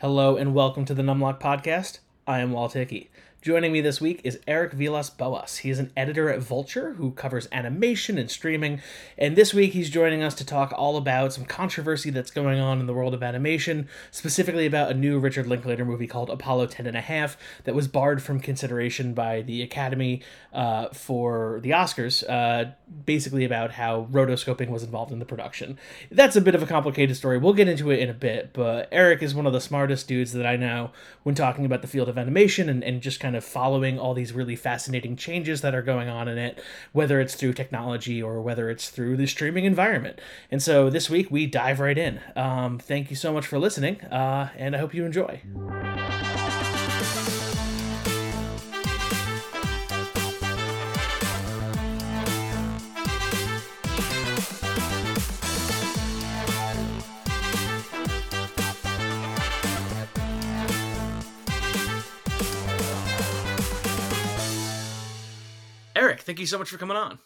Hello and welcome to the Numlock Podcast. I am Walt Hickey. Joining me this week is Eric Vilas Boas. He is an editor at Vulture who covers animation and streaming. And this week he's joining us to talk all about some controversy that's going on in the world of animation, specifically about a new Richard Linklater movie called Apollo 10 and a half that was barred from consideration by the Academy uh, for the Oscars, uh, basically about how rotoscoping was involved in the production. That's a bit of a complicated story. We'll get into it in a bit, but Eric is one of the smartest dudes that I know when talking about the field of animation and, and just kind of following all these really fascinating changes that are going on in it, whether it's through technology or whether it's through the streaming environment. And so this week we dive right in. Um, thank you so much for listening, uh, and I hope you enjoy. Thank you so much for coming on.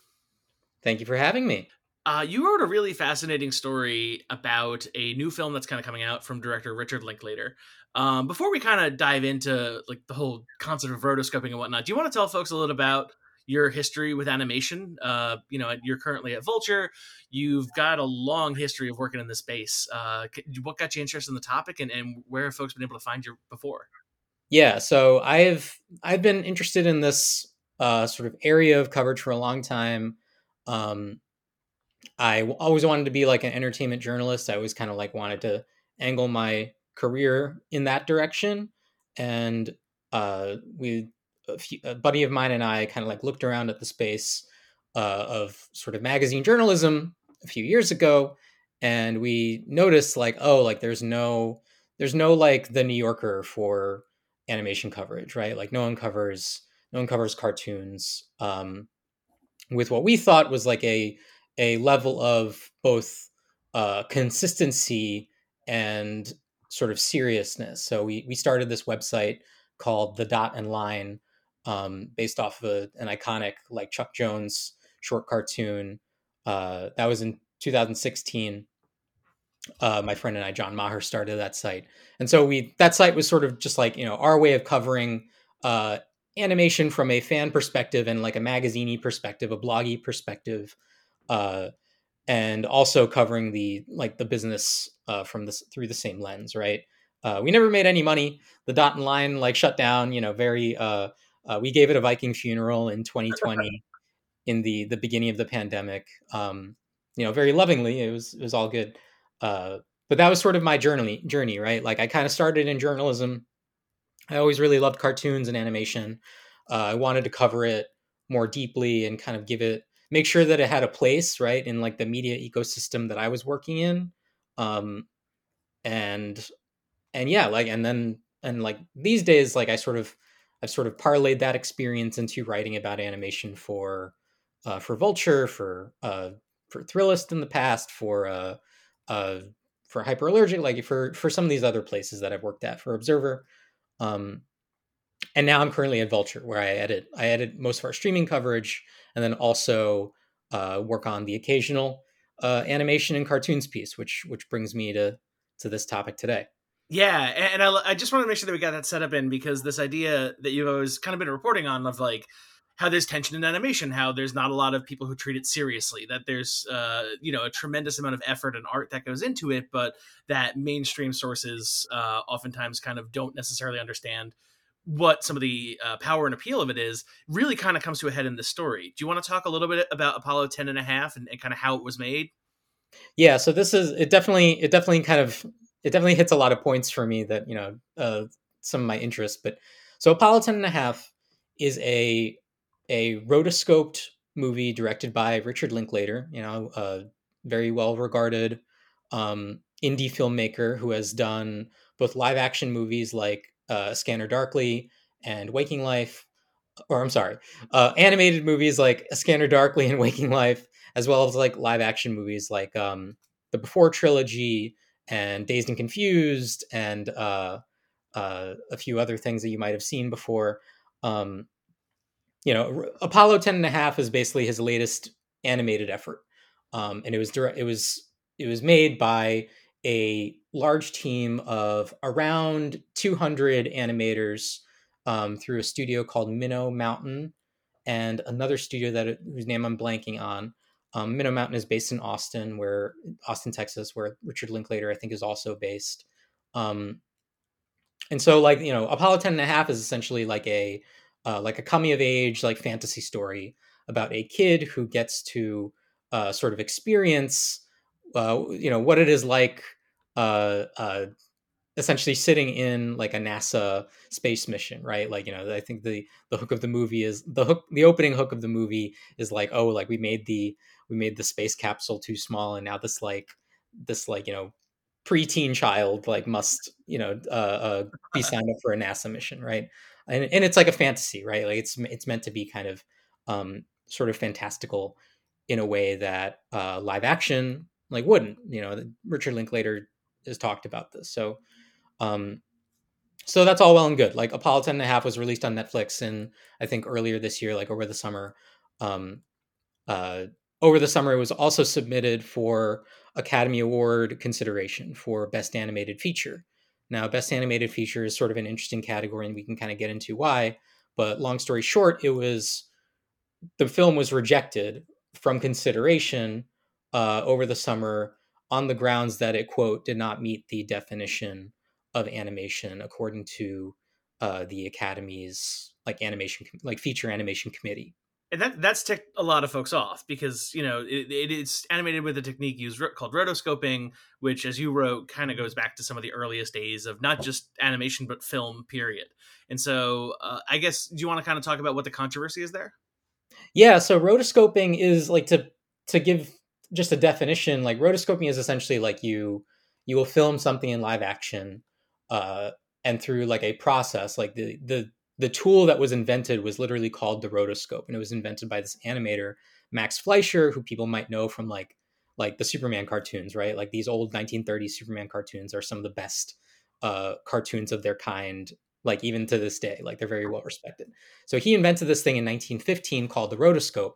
Thank you for having me. Uh, you wrote a really fascinating story about a new film that's kind of coming out from director Richard Linklater. Um, before we kind of dive into like the whole concept of rotoscoping and whatnot, do you want to tell folks a little about your history with animation? Uh, you know, you're currently at Vulture. You've got a long history of working in this space. Uh, what got you interested in the topic, and, and where have folks been able to find you before? Yeah, so I've I've been interested in this uh, sort of area of coverage for a long time. Um, I always wanted to be like an entertainment journalist. I always kind of like wanted to angle my career in that direction. And uh, we, a, few, a, buddy of mine and I, kind of like looked around at the space uh, of sort of magazine journalism a few years ago, and we noticed like, oh, like there's no, there's no like the New Yorker for animation coverage, right? Like no one covers no one covers cartoons um, with what we thought was like a a level of both uh, consistency and sort of seriousness. So we we started this website called The Dot and Line, um, based off of a, an iconic like Chuck Jones short cartoon. Uh, that was in 2016. Uh, my friend and I, John Maher, started that site, and so we that site was sort of just like you know our way of covering uh, animation from a fan perspective and like a magaziney perspective, a bloggy perspective, uh, and also covering the like the business uh, from this through the same lens, right? Uh, we never made any money. The dot and line like shut down. You know, very. Uh, uh, we gave it a Viking funeral in 2020, in the the beginning of the pandemic. Um, you know, very lovingly. It was it was all good. Uh, but that was sort of my journey journey, right? Like I kind of started in journalism I always really loved cartoons and animation. Uh, I wanted to cover it more deeply and kind of give it, make sure that it had a place, right, in like the media ecosystem that I was working in. Um, and, and yeah, like, and then, and like these days, like I sort of, I've sort of parlayed that experience into writing about animation for, uh, for Vulture, for, uh, for Thrillist in the past, for, uh, uh, for Hyperallergic, like for, for some of these other places that I've worked at, for Observer. Um, and now I'm currently at Vulture, where I edit I edit most of our streaming coverage, and then also uh, work on the occasional uh, animation and cartoons piece, which which brings me to to this topic today. Yeah, and I, I just want to make sure that we got that set up in because this idea that you've always kind of been reporting on of like how there's tension in animation, how there's not a lot of people who treat it seriously, that there's uh, you know a tremendous amount of effort and art that goes into it, but that mainstream sources uh, oftentimes kind of don't necessarily understand what some of the uh, power and appeal of it is really kind of comes to a head in this story. Do you want to talk a little bit about Apollo 10 and a half and, and kind of how it was made? Yeah, so this is it definitely it definitely kind of it definitely hits a lot of points for me that, you know, uh, some of my interests, but so Apollo 10 and a half is a a rotoscoped movie directed by Richard Linklater, you know, a very well regarded um, indie filmmaker who has done both live action movies like uh, Scanner Darkly and Waking Life, or I'm sorry, uh, animated movies like Scanner Darkly and Waking Life, as well as like live action movies like um, the Before trilogy and Dazed and Confused and uh, uh, a few other things that you might have seen before. Um, you know, Apollo 10 and a half is basically his latest animated effort. Um, and it was direct, it was, it was made by a large team of around 200 animators um, through a studio called Minnow Mountain and another studio that whose name I'm blanking on. Um, Minnow Mountain is based in Austin, where Austin, Texas, where Richard Linklater I think is also based. Um, and so, like you know, Apollo 10 and a half is essentially like a uh, like a coming of age like fantasy story about a kid who gets to uh, sort of experience uh, you know what it is like uh, uh, essentially sitting in like a NASA space mission, right? Like, you know, I think the the hook of the movie is the hook the opening hook of the movie is like, oh, like we made the we made the space capsule too small and now this like this like, you know, preteen child like must, you know, uh, uh be signed up for a NASA mission, right? And and it's like a fantasy, right? Like it's it's meant to be kind of um sort of fantastical in a way that uh live action like wouldn't, you know, Richard Linklater has talked about this. So um, so that's all well and good. Like Apollo 10 and a half was released on Netflix and I think earlier this year, like over the summer. Um, uh, over the summer, it was also submitted for Academy Award consideration for Best Animated Feature. Now, Best Animated Feature is sort of an interesting category, and we can kind of get into why. But long story short, it was the film was rejected from consideration uh, over the summer on the grounds that it quote did not meet the definition of animation according to uh, the academy's like animation like feature animation committee and that that's ticked a lot of folks off because you know it, it, it's animated with a technique used called rotoscoping which as you wrote kind of goes back to some of the earliest days of not just animation but film period. And so uh, i guess do you want to kind of talk about what the controversy is there? Yeah so rotoscoping is like to to give just a definition like rotoscoping is essentially like you you will film something in live action uh, and through like a process like the the the tool that was invented was literally called the rotoscope and it was invented by this animator max fleischer who people might know from like like the superman cartoons right? Like these old 1930s superman cartoons are some of the best uh, cartoons of their kind like even to this day like they're very well respected. So he invented this thing in 1915 called the rotoscope.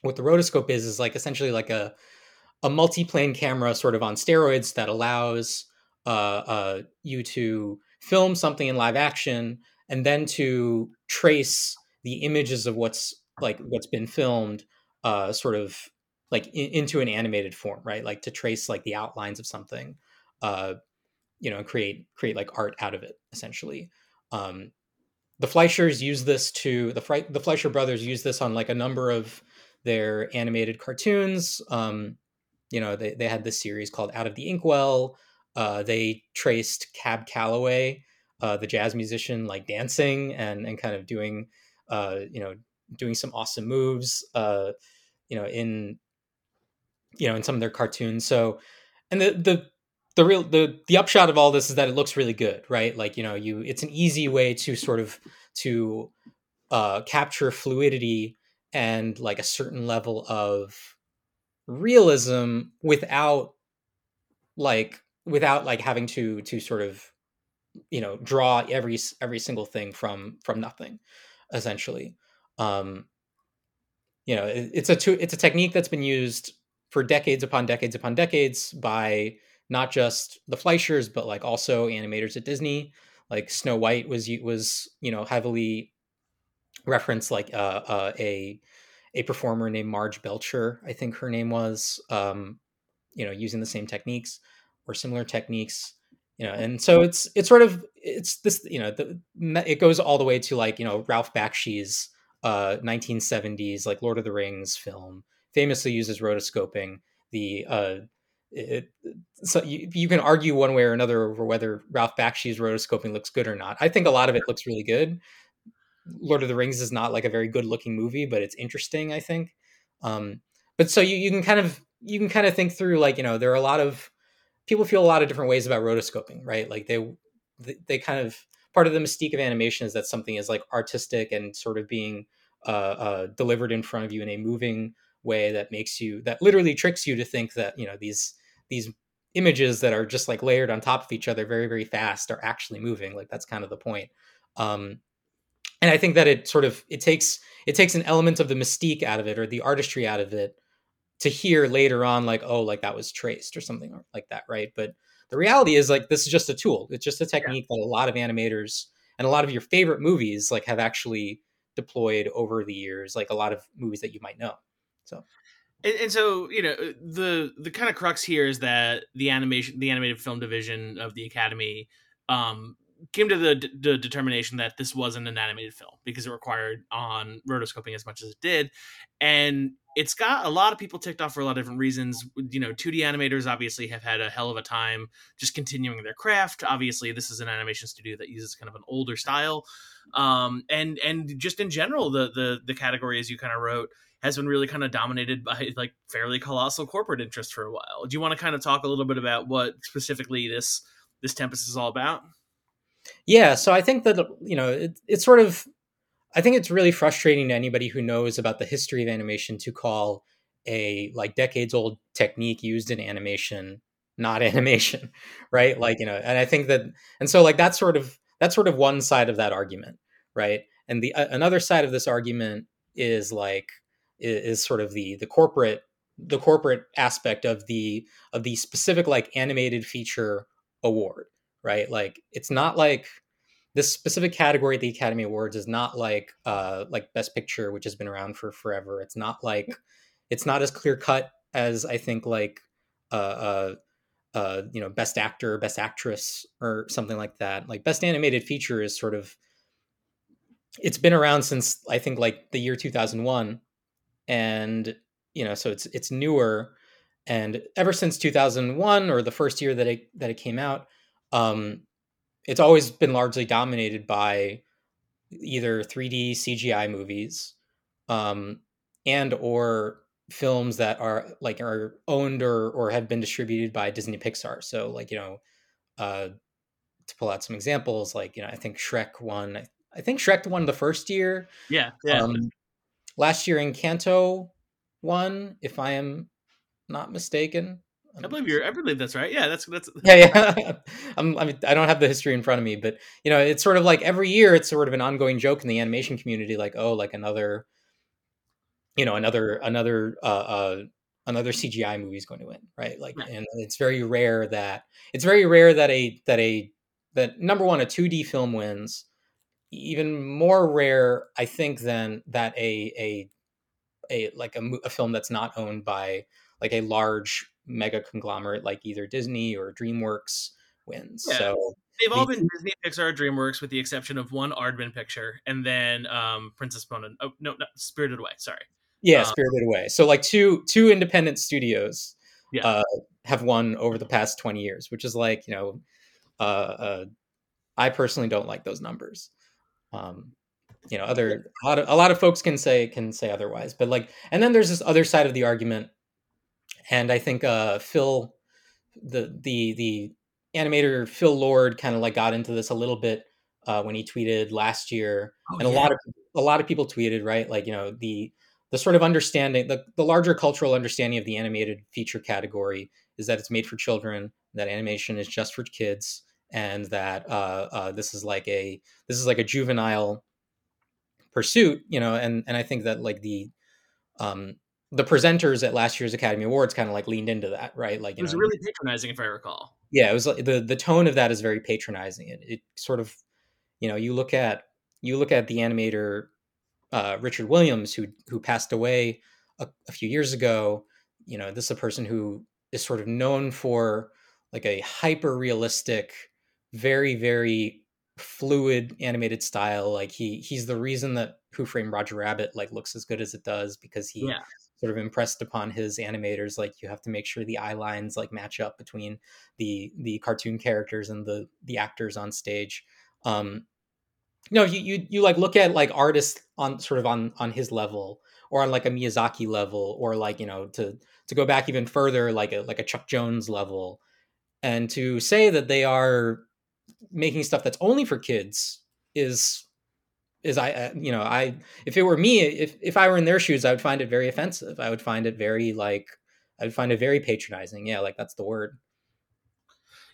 What the rotoscope is is like essentially like a a multi-plane camera sort of on steroids that allows uh, uh, you to film something in live action and then to trace the images of what's like what's been filmed uh, sort of like in, into an animated form right? Like to trace like the outlines of something uh, you know and create create like art out of it essentially. Um, the fleischers use this to the Fre- the fleischer brothers use this on like a number of their animated cartoons. Um, you know they, they had this series called out of the inkwell. Uh, they traced Cab Calloway, uh, the jazz musician, like dancing and and kind of doing, uh, you know, doing some awesome moves, uh, you know, in you know in some of their cartoons. So, and the the the real the the upshot of all this is that it looks really good, right? Like you know, you it's an easy way to sort of to uh, capture fluidity and like a certain level of realism without like without like having to to sort of you know draw every every single thing from from nothing essentially um you know it, it's a two, it's a technique that's been used for decades upon decades upon decades by not just the Fleischers but like also animators at Disney. Like Snow White was was you know heavily referenced like uh, uh, a a performer named Marge Belcher I think her name was um you know using the same techniques or similar techniques you know and so it's it's sort of it's this you know the, it goes all the way to like you know ralph bakshi's uh 1970s like lord of the rings film famously uses rotoscoping the uh it, so you, you can argue one way or another over whether ralph bakshi's rotoscoping looks good or not. I think a lot of it looks really good. Lord of the rings is not like a very good looking movie but it's interesting i think. Um but so you, you can kind of you can kind of think through like you know there are a lot of people feel a lot of different ways about rotoscoping, right? Like they they kind of part of the mystique of animation is that something is like artistic and sort of being uh, uh, delivered in front of you in a moving way that makes you that literally tricks you to think that you know these these images that are just like layered on top of each other very very fast are actually moving like that's kind of the point um and i think that it sort of it takes it takes an element of the mystique out of it or the artistry out of it to hear later on like oh like that was traced or something like that right? But the reality is like this is just a tool. It's just a technique yeah. that a lot of animators and a lot of your favorite movies like have actually deployed over the years like a lot of movies that you might know so. And, and, so you know the the kind of crux here is that the animation the animated film division of the academy um came to the, d- the determination that this wasn't an animated film because it required on rotoscoping as much as it did. And it's got a lot of people ticked off for a lot of different reasons. You know 2d animators obviously have had a hell of a time just continuing their craft. Obviously this is an animation studio that uses kind of an older style. Um, and and just in general the the the category as you kind of wrote has been really kind of dominated by like fairly colossal corporate interest for a while. Do you want to kind of talk a little bit about what specifically this this tempest is all about? Yeah, so I think that you know it, it's sort of I think it's really frustrating to anybody who knows about the history of animation to call a like decades old technique used in animation not animation, right? Like, you know, and I think that and so like that's sort of that's sort of one side of that argument, right? And the uh, another side of this argument is like is, is sort of the the corporate the corporate aspect of the of the specific like animated feature award right? Like it's not like this specific category at the Academy Awards is not like uh like Best Picture, which has been around for forever. It's not like it's not as clear cut as I think like uh uh uh you know Best Actor, Best Actress, or something like that. Like Best Animated Feature is sort of it's been around since I think like the year 2001 and you know so it's it's newer and ever since 2001 or the first year that it that it came out um, it's always been largely dominated by either 3D CGI movies um, and or films that are like are owned or or have been distributed by Disney Pixar. So like you know, uh, to pull out some examples, like you know, I think Shrek won. I think Shrek won the first year. Yeah, yeah. Um, last year, Encanto won, if I am not mistaken. I believe you're. I believe that's right. Yeah, that's that's. Yeah, yeah. I'm, I mean, I don't have the history in front of me, but you know, it's sort of like every year, it's sort of an ongoing joke in the animation community, like, oh, like another, you know, another another uh, uh another CGI movie is going to win, right? Like, yeah. and it's very rare that it's very rare that a that a that number one a 2D film wins. Even more rare, I think, than that a a a like a, a film that's not owned by like a large mega conglomerate like either Disney or DreamWorks wins. Yeah. So they've all been Disney, Pixar, DreamWorks, with the exception of one Aardman picture, and then um, Princess Mononoke. Oh no, no, Spirited Away. Sorry. Yeah, um, Spirited Away. So like two two independent studios yeah. uh, have won over the past twenty years, which is like you know, uh, uh, I personally don't like those numbers. Um, you know, other a lot of a lot of folks can say can say otherwise, but like, and then there's this other side of the argument and I think uh, Phil, the the the animator Phil Lord, kind of like got into this a little bit uh, when he tweeted last year, oh, and a lot of a lot of people tweeted right, like you know the the sort of understanding the, the larger cultural understanding of the animated feature category is that it's made for children that animation is just for kids and that uh, uh, this is like a this is like a juvenile pursuit you know and and i think that like the um the presenters at last year's Academy Awards kind of like leaned into that, right? Like it was know, really patronizing, if I recall. Yeah, it was like the the tone of that is very patronizing. It, it sort of, you know, you look at you look at the animator uh, Richard Williams, who who passed away a, a few years ago. You know, this is a person who is sort of known for like a hyper realistic, very very fluid animated style. Like he he's the reason that Who Framed Roger Rabbit like looks as good as it does because he yeah sort of impressed upon his animators like you have to make sure the eye lines like match up between the the cartoon characters and the the actors on stage. Um you know you you, you like look at like artists on sort of on on his level or on like a miyazaki level or like you know to to go back even further like a like a chuck jones level and to say that they are making stuff that's only for kids is is I, uh, you know, I, if it were me, if, if I were in their shoes, I would find it very offensive. I would find it very like, I would find it very patronizing. Yeah. Like that's the word.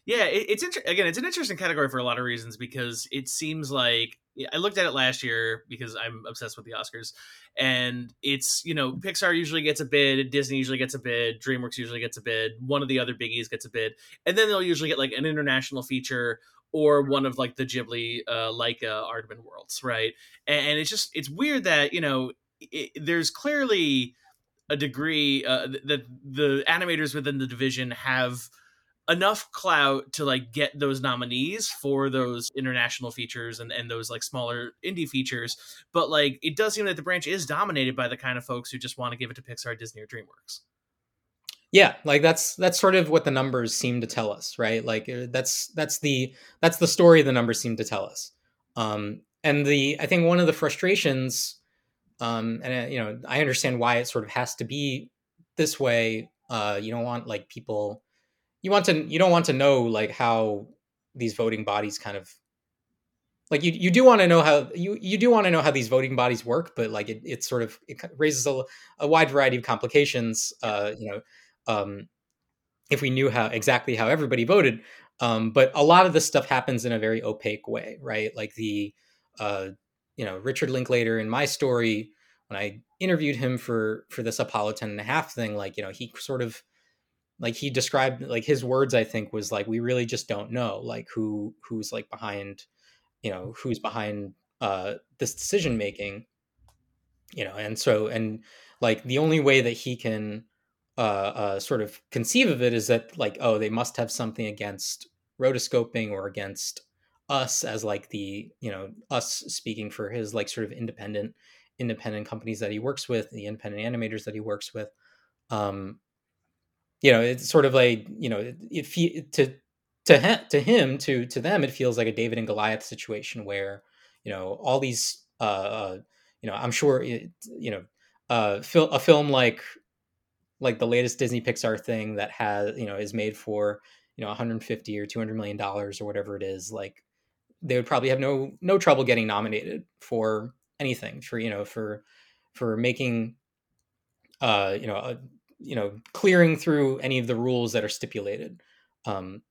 Yeah, it, it's inter- again, it's an interesting category for a lot of reasons because it seems like I looked at it last year because I'm obsessed with the Oscars, and it's you know Pixar usually gets a bid, Disney usually gets a bid, DreamWorks usually gets a bid, one of the other biggies gets a bid, and then they'll usually get like an international feature or one of like the Ghibli, uh, Laika, Aardman worlds, right? And, and it's just it's weird that you know it, there's clearly a degree uh, that the animators within the division have enough clout to like get those nominees for those international features and, and those like smaller indie features but like it does seem that the branch is dominated by the kind of folks who just want to give it to pixar disney or dreamworks yeah like that's that's sort of what the numbers seem to tell us right? Like uh, that's that's the that's the story the numbers seem to tell us. Um and the i think one of the frustrations um and uh, you know i understand why it sort of has to be this way uh you don't want like people you want to you don't want to know like how these voting bodies kind of like you you do want to know how you you do want to know how these voting bodies work but like it, it sort of it raises a, a wide variety of complications uh you know um if we knew how exactly how everybody voted um but a lot of this stuff happens in a very opaque way right? Like the uh you know richard linklater in my story when i interviewed him for for this apollo 10 and a half thing like you know he sort of like he described like his words i think was like we really just don't know like who who's like behind you know who's behind uh this decision making. You know and so and like the only way that he can uh, uh sort of conceive of it is that like oh they must have something against rotoscoping or against us as like the you know us speaking for his like sort of independent independent companies that he works with the independent animators that he works with. Um you know it's sort of like you know if he to to him to him to to them it feels like a david and goliath situation where you know all these uh, uh you know i'm sure it, you know uh fil- a film like like the latest disney pixar thing that has you know is made for you know 150 or 200 million dollars or whatever it is like they would probably have no no trouble getting nominated for anything for you know for for making uh you know a, you know clearing through any of the rules that are stipulated. Um,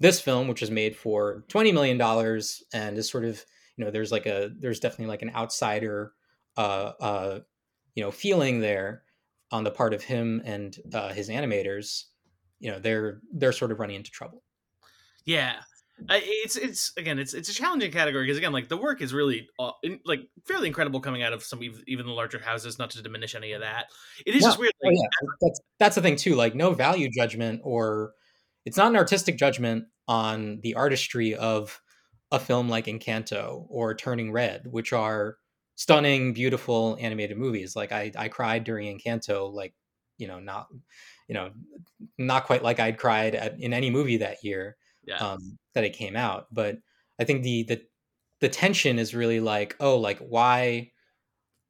this film which is made for 20 million dollars and is sort of you know there's like a there's definitely like an outsider uh uh you know feeling there on the part of him and uh his animators you know they're they're sort of running into trouble. Yeah. It's it's again it's it's a challenging category because again like the work is really uh, in, like fairly incredible coming out of some even the larger houses not to diminish any of that. It is just weird like, oh, yeah. that's that's the thing too like no value judgment or it's not an artistic judgment on the artistry of a film like Encanto or Turning Red which are stunning beautiful animated movies like I I cried during Encanto like you know not you know not quite like I'd cried at, in any movie that year um, that it came out. But I think the the the tension is really like, oh, like why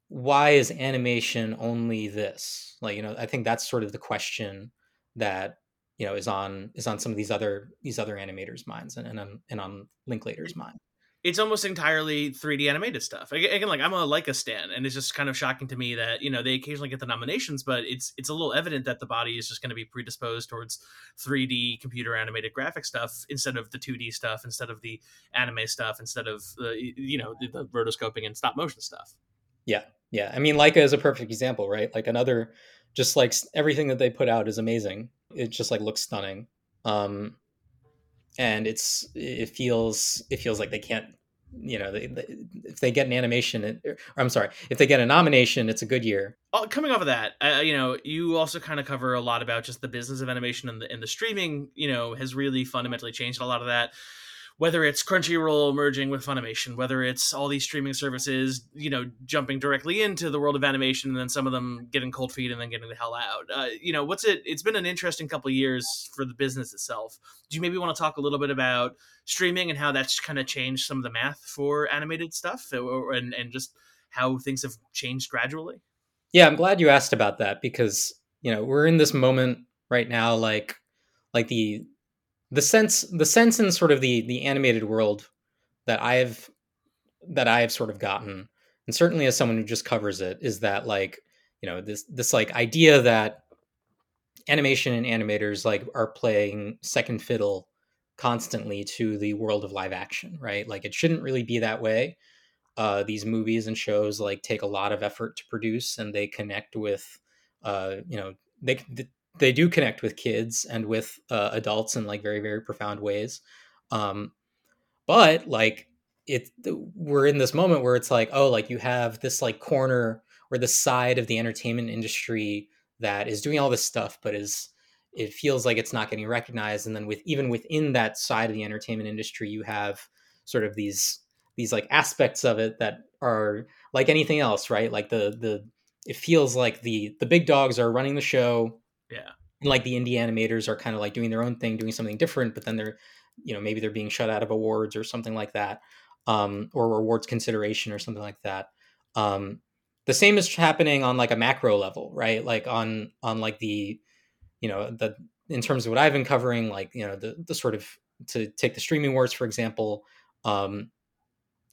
why is animation only this? Like, you know, I think that's sort of the question that you know is on is on some of these other these other animators' minds and and on, and on Linklater's mind it's almost entirely 3D animated stuff. Again, like I'm a Laika stan, and it's just kind of shocking to me that you know they occasionally get the nominations, but it's it's a little evident that the body is just going to be predisposed towards 3D computer animated graphic stuff instead of the 2D stuff, instead of the anime stuff, instead of the you know the, the rotoscoping and stop motion stuff. Yeah, yeah. I mean, Laika is a perfect example, right? Like another, just like everything that they put out is amazing. It just like looks stunning. Um, and it's it feels it feels like they can't you know they, they, if they get an animation or i'm sorry if they get a nomination it's a good year. Oh, coming off of that uh, you know you also kind of cover a lot about just the business of animation and the, and the streaming you know has really fundamentally changed a lot of that whether it's Crunchyroll merging with Funimation, whether it's all these streaming services, you know, jumping directly into the world of animation, and then some of them getting cold feet and then getting the hell out. Uh, you know, what's it? It's been an interesting couple years for the business itself. Do you maybe want to talk a little bit about streaming and how that's kind of changed some of the math for animated stuff, or, and and just how things have changed gradually? Yeah, I'm glad you asked about that because you know we're in this moment right now, like like the the sense the sense in sort of the the animated world that I've that I have sort of gotten, and certainly as someone who just covers it, is that like you know this this like idea that animation and animators like are playing second fiddle constantly to the world of live action, right? Like it shouldn't really be that way. Uh, these movies and shows like take a lot of effort to produce, and they connect with, uh, you know, they they do connect with kids and with uh, adults in like very very profound ways. Um, but like it, we're in this moment where it's like, oh, like you have this like corner or the side of the entertainment industry that is doing all this stuff, but is it feels like it's not getting recognized and then with even within that side of the entertainment industry you have sort of these these like aspects of it that are like anything else right like the the it feels like the the big dogs are running the show yeah. Like the indie animators are kind of like doing their own thing doing something different but then they're you know maybe they're being shut out of awards or something like that um or awards consideration or something like that um the same is happening on like a macro level right? Like on on like the you know the in terms of what I've been covering, like you know the the sort of to take the streaming wars for example, um,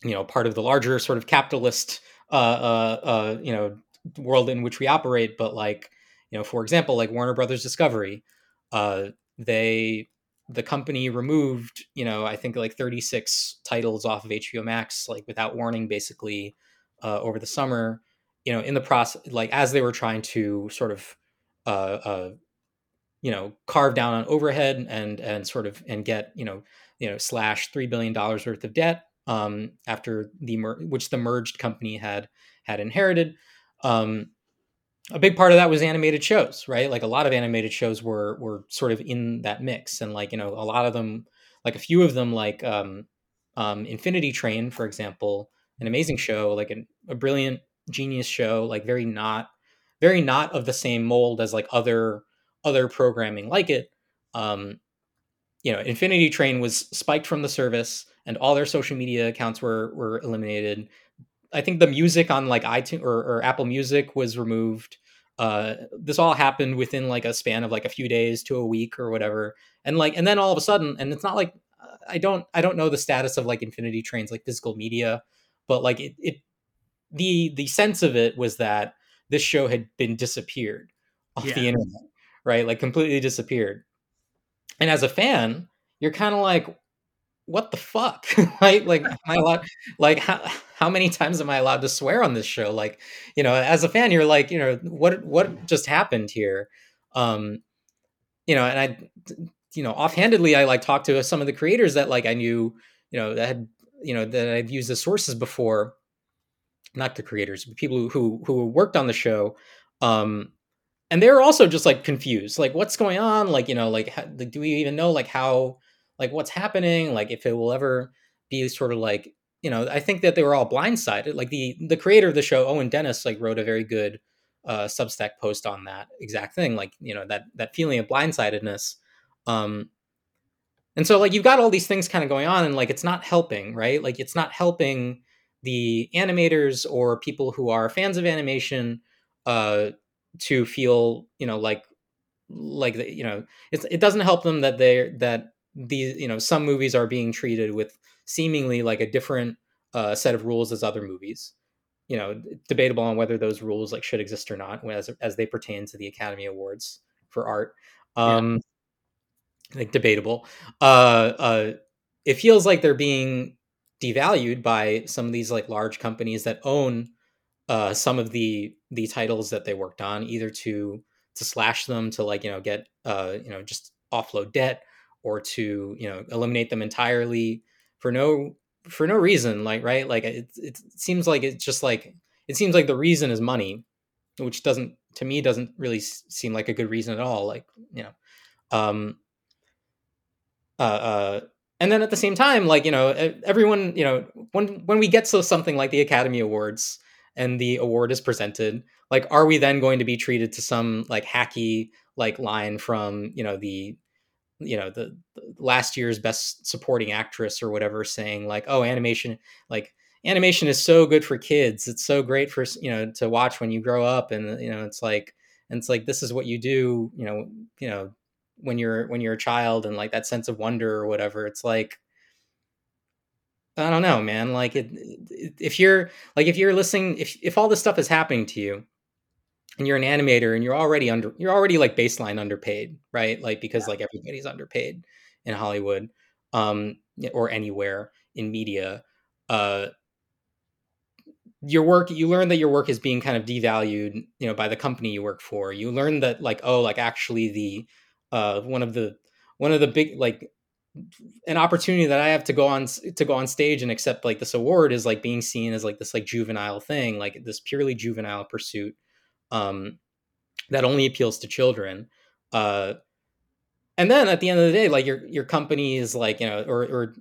you know part of the larger sort of capitalist uh, uh, uh, you know world in which we operate, but like you know for example like Warner Brothers Discovery, uh, they the company removed you know I think like 36 titles off of HBO Max like without warning basically uh, over the summer you know in the process like as they were trying to sort of uh, uh, you know carve down on overhead and and sort of and get you know you know slash three billion dollars worth of debt um, after the mer- which the merged company had had inherited. Um, a big part of that was animated shows, right? Like a lot of animated shows were were sort of in that mix, and like you know a lot of them, like a few of them, like um, um, Infinity Train, for example, an amazing show, like an, a brilliant genius show, like very not very not of the same mold as like other other programming like it. Um, you know, Infinity Train was spiked from the service, and all their social media accounts were were eliminated. I think the music on like iTunes or, or Apple Music was removed. Uh, this all happened within like a span of like a few days to a week or whatever, and like and then all of a sudden, and it's not like I don't I don't know the status of like Infinity Trains like physical media, but like it, it the the sense of it was that this show had been disappeared off yeah. the internet right? Like completely disappeared. And as a fan, you're kind of like, what the fuck? right? Like, am I allowed, like, how, how many times am I allowed to swear on this show? Like, you know, as a fan, you're like, you know, what, what just happened here? Um, you know, and I, you know, offhandedly, I like talked to some of the creators that like I knew, you know, that had, you know, that I've used as sources before, not the creators, but people who, who, who worked on the show. Um, and they're also just like confused like what's going on like you know like, how, like do we even know like how like what's happening like if it will ever be sort of like you know i think that they were all blindsided like the the creator of the show owen dennis like wrote a very good uh substack post on that exact thing like you know that that feeling of blindsidedness um and so like you've got all these things kind of going on and like it's not helping right? Like it's not helping the animators or people who are fans of animation uh to feel you know like like you know it's, it doesn't help them that they're that these you know some movies are being treated with seemingly like a different uh, set of rules as other movies. You know debatable on whether those rules like should exist or not as as they pertain to the academy awards for art. Um yeah. like debatable. Uh uh it feels like they're being devalued by some of these like large companies that own uh, some of the the titles that they worked on, either to to slash them to like you know get uh, you know just offload debt or to you know eliminate them entirely for no for no reason like right? Like it, it seems like it's just like it seems like the reason is money which doesn't to me doesn't really seem like a good reason at all like you know um uh, uh and then at the same time like you know everyone you know when when we get to something like the academy awards and the award is presented like are we then going to be treated to some like hacky like line from you know the you know the, the, last year's best supporting actress or whatever saying like oh animation like animation is so good for kids it's so great for you know to watch when you grow up and uh, you know it's like and it's like this is what you do you know you know when you're when you're a child and like that sense of wonder or whatever it's like I don't know, man. Like, it, if you're like, if you're listening, if if all this stuff is happening to you, and you're an animator, and you're already under, you're already like baseline underpaid, right? Like because like everybody's underpaid in Hollywood. um, or anywhere in media, uh, your work you learn that your work is being kind of devalued you know by the company you work for you learn that like oh like actually the uh one of the one of the big like an opportunity that i have to go on to go on stage and accept like this award is like being seen as like this like juvenile thing like this purely juvenile pursuit um that only appeals to children uh and then at the end of the day like your your company is like you know or or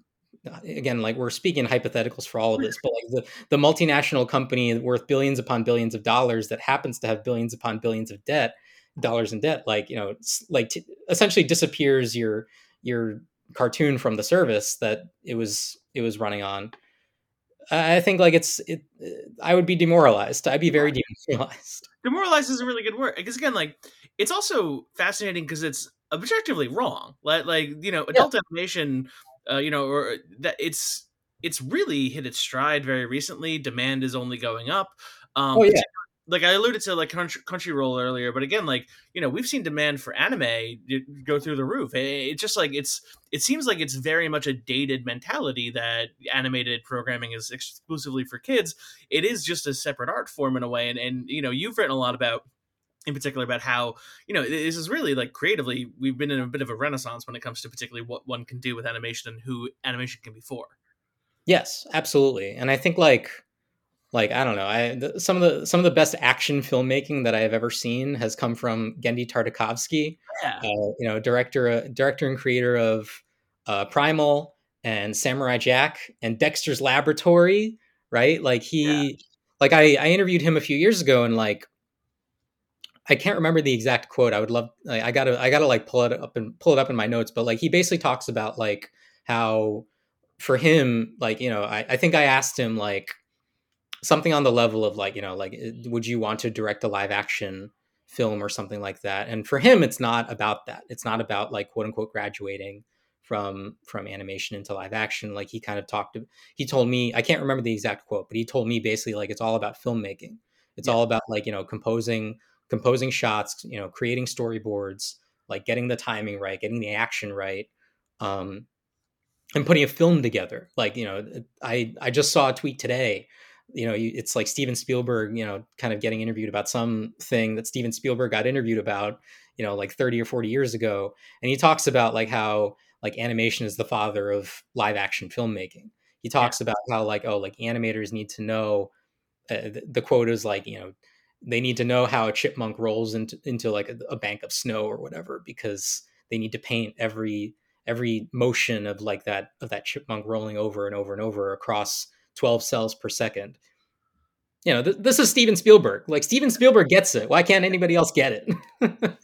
again like we're speaking hypotheticals for all of this but like the, the multinational company worth billions upon billions of dollars that happens to have billions upon billions of debt dollars in debt like you know like t- essentially disappears your your cartoon from the service that it was it was running on. I think like it's it i would be demoralized. I'd be very demoralized demoralized is a really good word because again like it's also fascinating because it's objectively wrong like like you know adult yeah. animation uh, you know, or that it's it's really hit its stride very recently. Demand is only going up. Um, oh yeah. Like I alluded to, like country, Crunchyroll earlier, but again, like you know, we've seen demand for anime go through the roof. It's just like it's. It seems like it's very much a dated mentality that animated programming is exclusively for kids. It is just a separate art form in a way, and and you know, you've written a lot about in particular about how you know this is really like creatively we've been in a bit of a renaissance when it comes to particularly what one can do with animation and who animation can be for yes absolutely and i think like like i don't know i the, some of the some of the best action filmmaking that i have ever seen has come from Genndy Tartakovsky yeah. Uh, you know director uh, director and creator of uh, primal and samurai jack and dexter's laboratory right like he yeah. like I, I interviewed him a few years ago and like I can't remember the exact quote. I would love. I gotta. I gotta like pull it up and pull it up in my notes. But like he basically talks about like how for him, like you know, I, I think I asked him like something on the level of like you know like eh, would you want to direct a live action film or something like that and for him it's not about that it's not about like quote unquote graduating from from animation into live action like he kind of talked he told me i can't remember the exact quote but he told me basically like it's all about filmmaking it's yeah. all about like you know composing composing shots, you know, creating storyboards, like getting the timing right, getting the action right, um, and putting a film together. Like, you know, I I just saw a tweet today. You know, it's like Steven Spielberg, you know, kind of getting interviewed about something that Steven Spielberg got interviewed about, you know, like 30 or 40 years ago. And he talks about like how like animation is the father of live action filmmaking. He talks yeah. about how like, oh, like animators need to know uh, the, the quote is like, you know, they need to know how a chipmunk rolls into, into like a, a, bank of snow or whatever because they need to paint every every motion of like that of that chipmunk rolling over and over and over across 12 cells per second. You know th- this is steven spielberg. Like steven spielberg gets it. Why can't anybody else get it?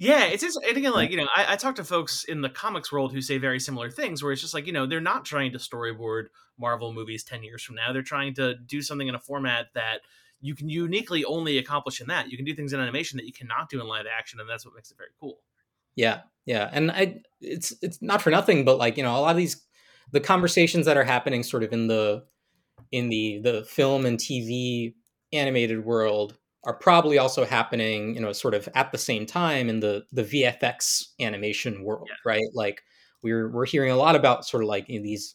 Yeah it's just and again like you know I, I talk to folks in the comics world who say very similar things where it's just like you know they're not trying to storyboard marvel movies 10 years from now. They're trying to do something in a format that you can uniquely only accomplish in that. You can do things in animation that you cannot do in live action, and that's what makes it very cool. Yeah, yeah, and I it's it's not for nothing, but like you know, a lot of these the conversations that are happening sort of in the in the the film and TV animated world are probably also happening, you know, sort of at the same time in the the VFX animation world, yeah. right? Like we're we're hearing a lot about sort of like you know, these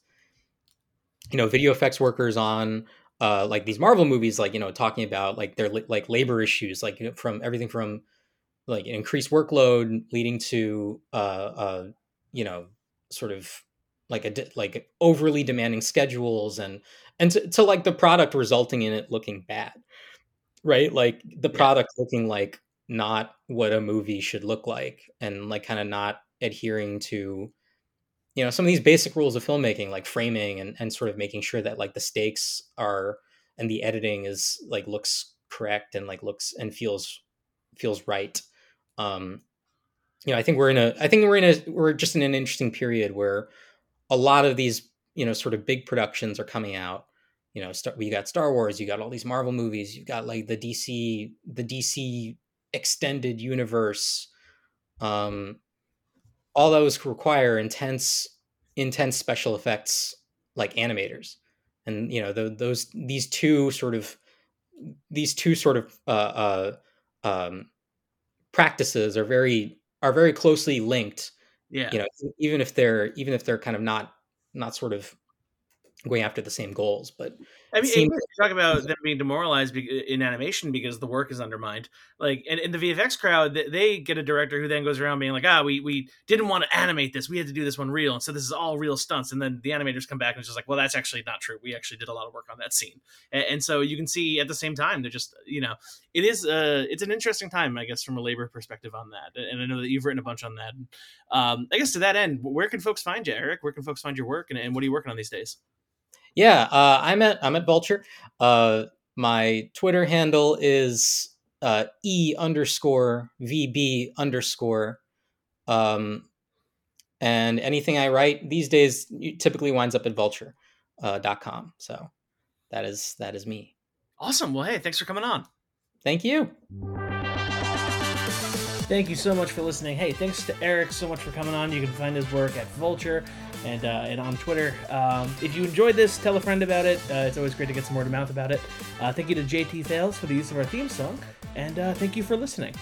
you know video effects workers on uh, like these Marvel movies, like you know, talking about like their like labor issues, like you know, from everything from like increased workload leading to uh, uh, you know, sort of like a like overly demanding schedules and and to, to like the product resulting in it looking bad, right? Like the product yeah. looking like not what a movie should look like, and like kind of not adhering to you know some of these basic rules of filmmaking like framing and, and sort of making sure that like the stakes are and the editing is like looks correct and like looks and feels feels right um you know i think we're in a i think we're in a we're just in an interesting period where a lot of these you know sort of big productions are coming out you know star, you got star wars you got all these marvel movies you've got like the dc the dc extended universe um all those require intense intense special effects like animators and you know the, those these two sort of these two sort of uh, uh, um, practices are very are very closely linked Yeah. You know, even if they're even if they're kind of not not sort of going after the same goals. But I mean, seems- talk about them being demoralized in animation because the work is undermined. Like, and in the VFX crowd, they get a director who then goes around being like, "Ah, we we didn't want to animate this. We had to do this one real, and so this is all real stunts." And then the animators come back and it's just like, "Well, that's actually not true. We actually did a lot of work on that scene." And, and so you can see at the same time, they're just, you know, it is uh it's an interesting time, I guess, from a labor perspective on that. And I know that you've written a bunch on that. Um, I guess to that end, where can folks find you, Eric? Where can folks find your work, and, and what are you working on these days? Yeah, uh, I'm at I'm at Vulture. Uh, my Twitter handle is uh, e underscore vb underscore. Um, and anything I write these days typically winds up at vulture.com. Uh, dot com. so that is that is me. Awesome. Well, hey, thanks for coming on. Thank you. Thank you so much for listening. Hey, thanks to Eric so much for coming on. You can find his work at Vulture and uh, and on Twitter. Um, if you enjoyed this, tell a friend about it. Uh, it's always great to get some word of mouth about it. Uh, thank you to JT Fails for the use of our theme song, and uh, thank you for listening.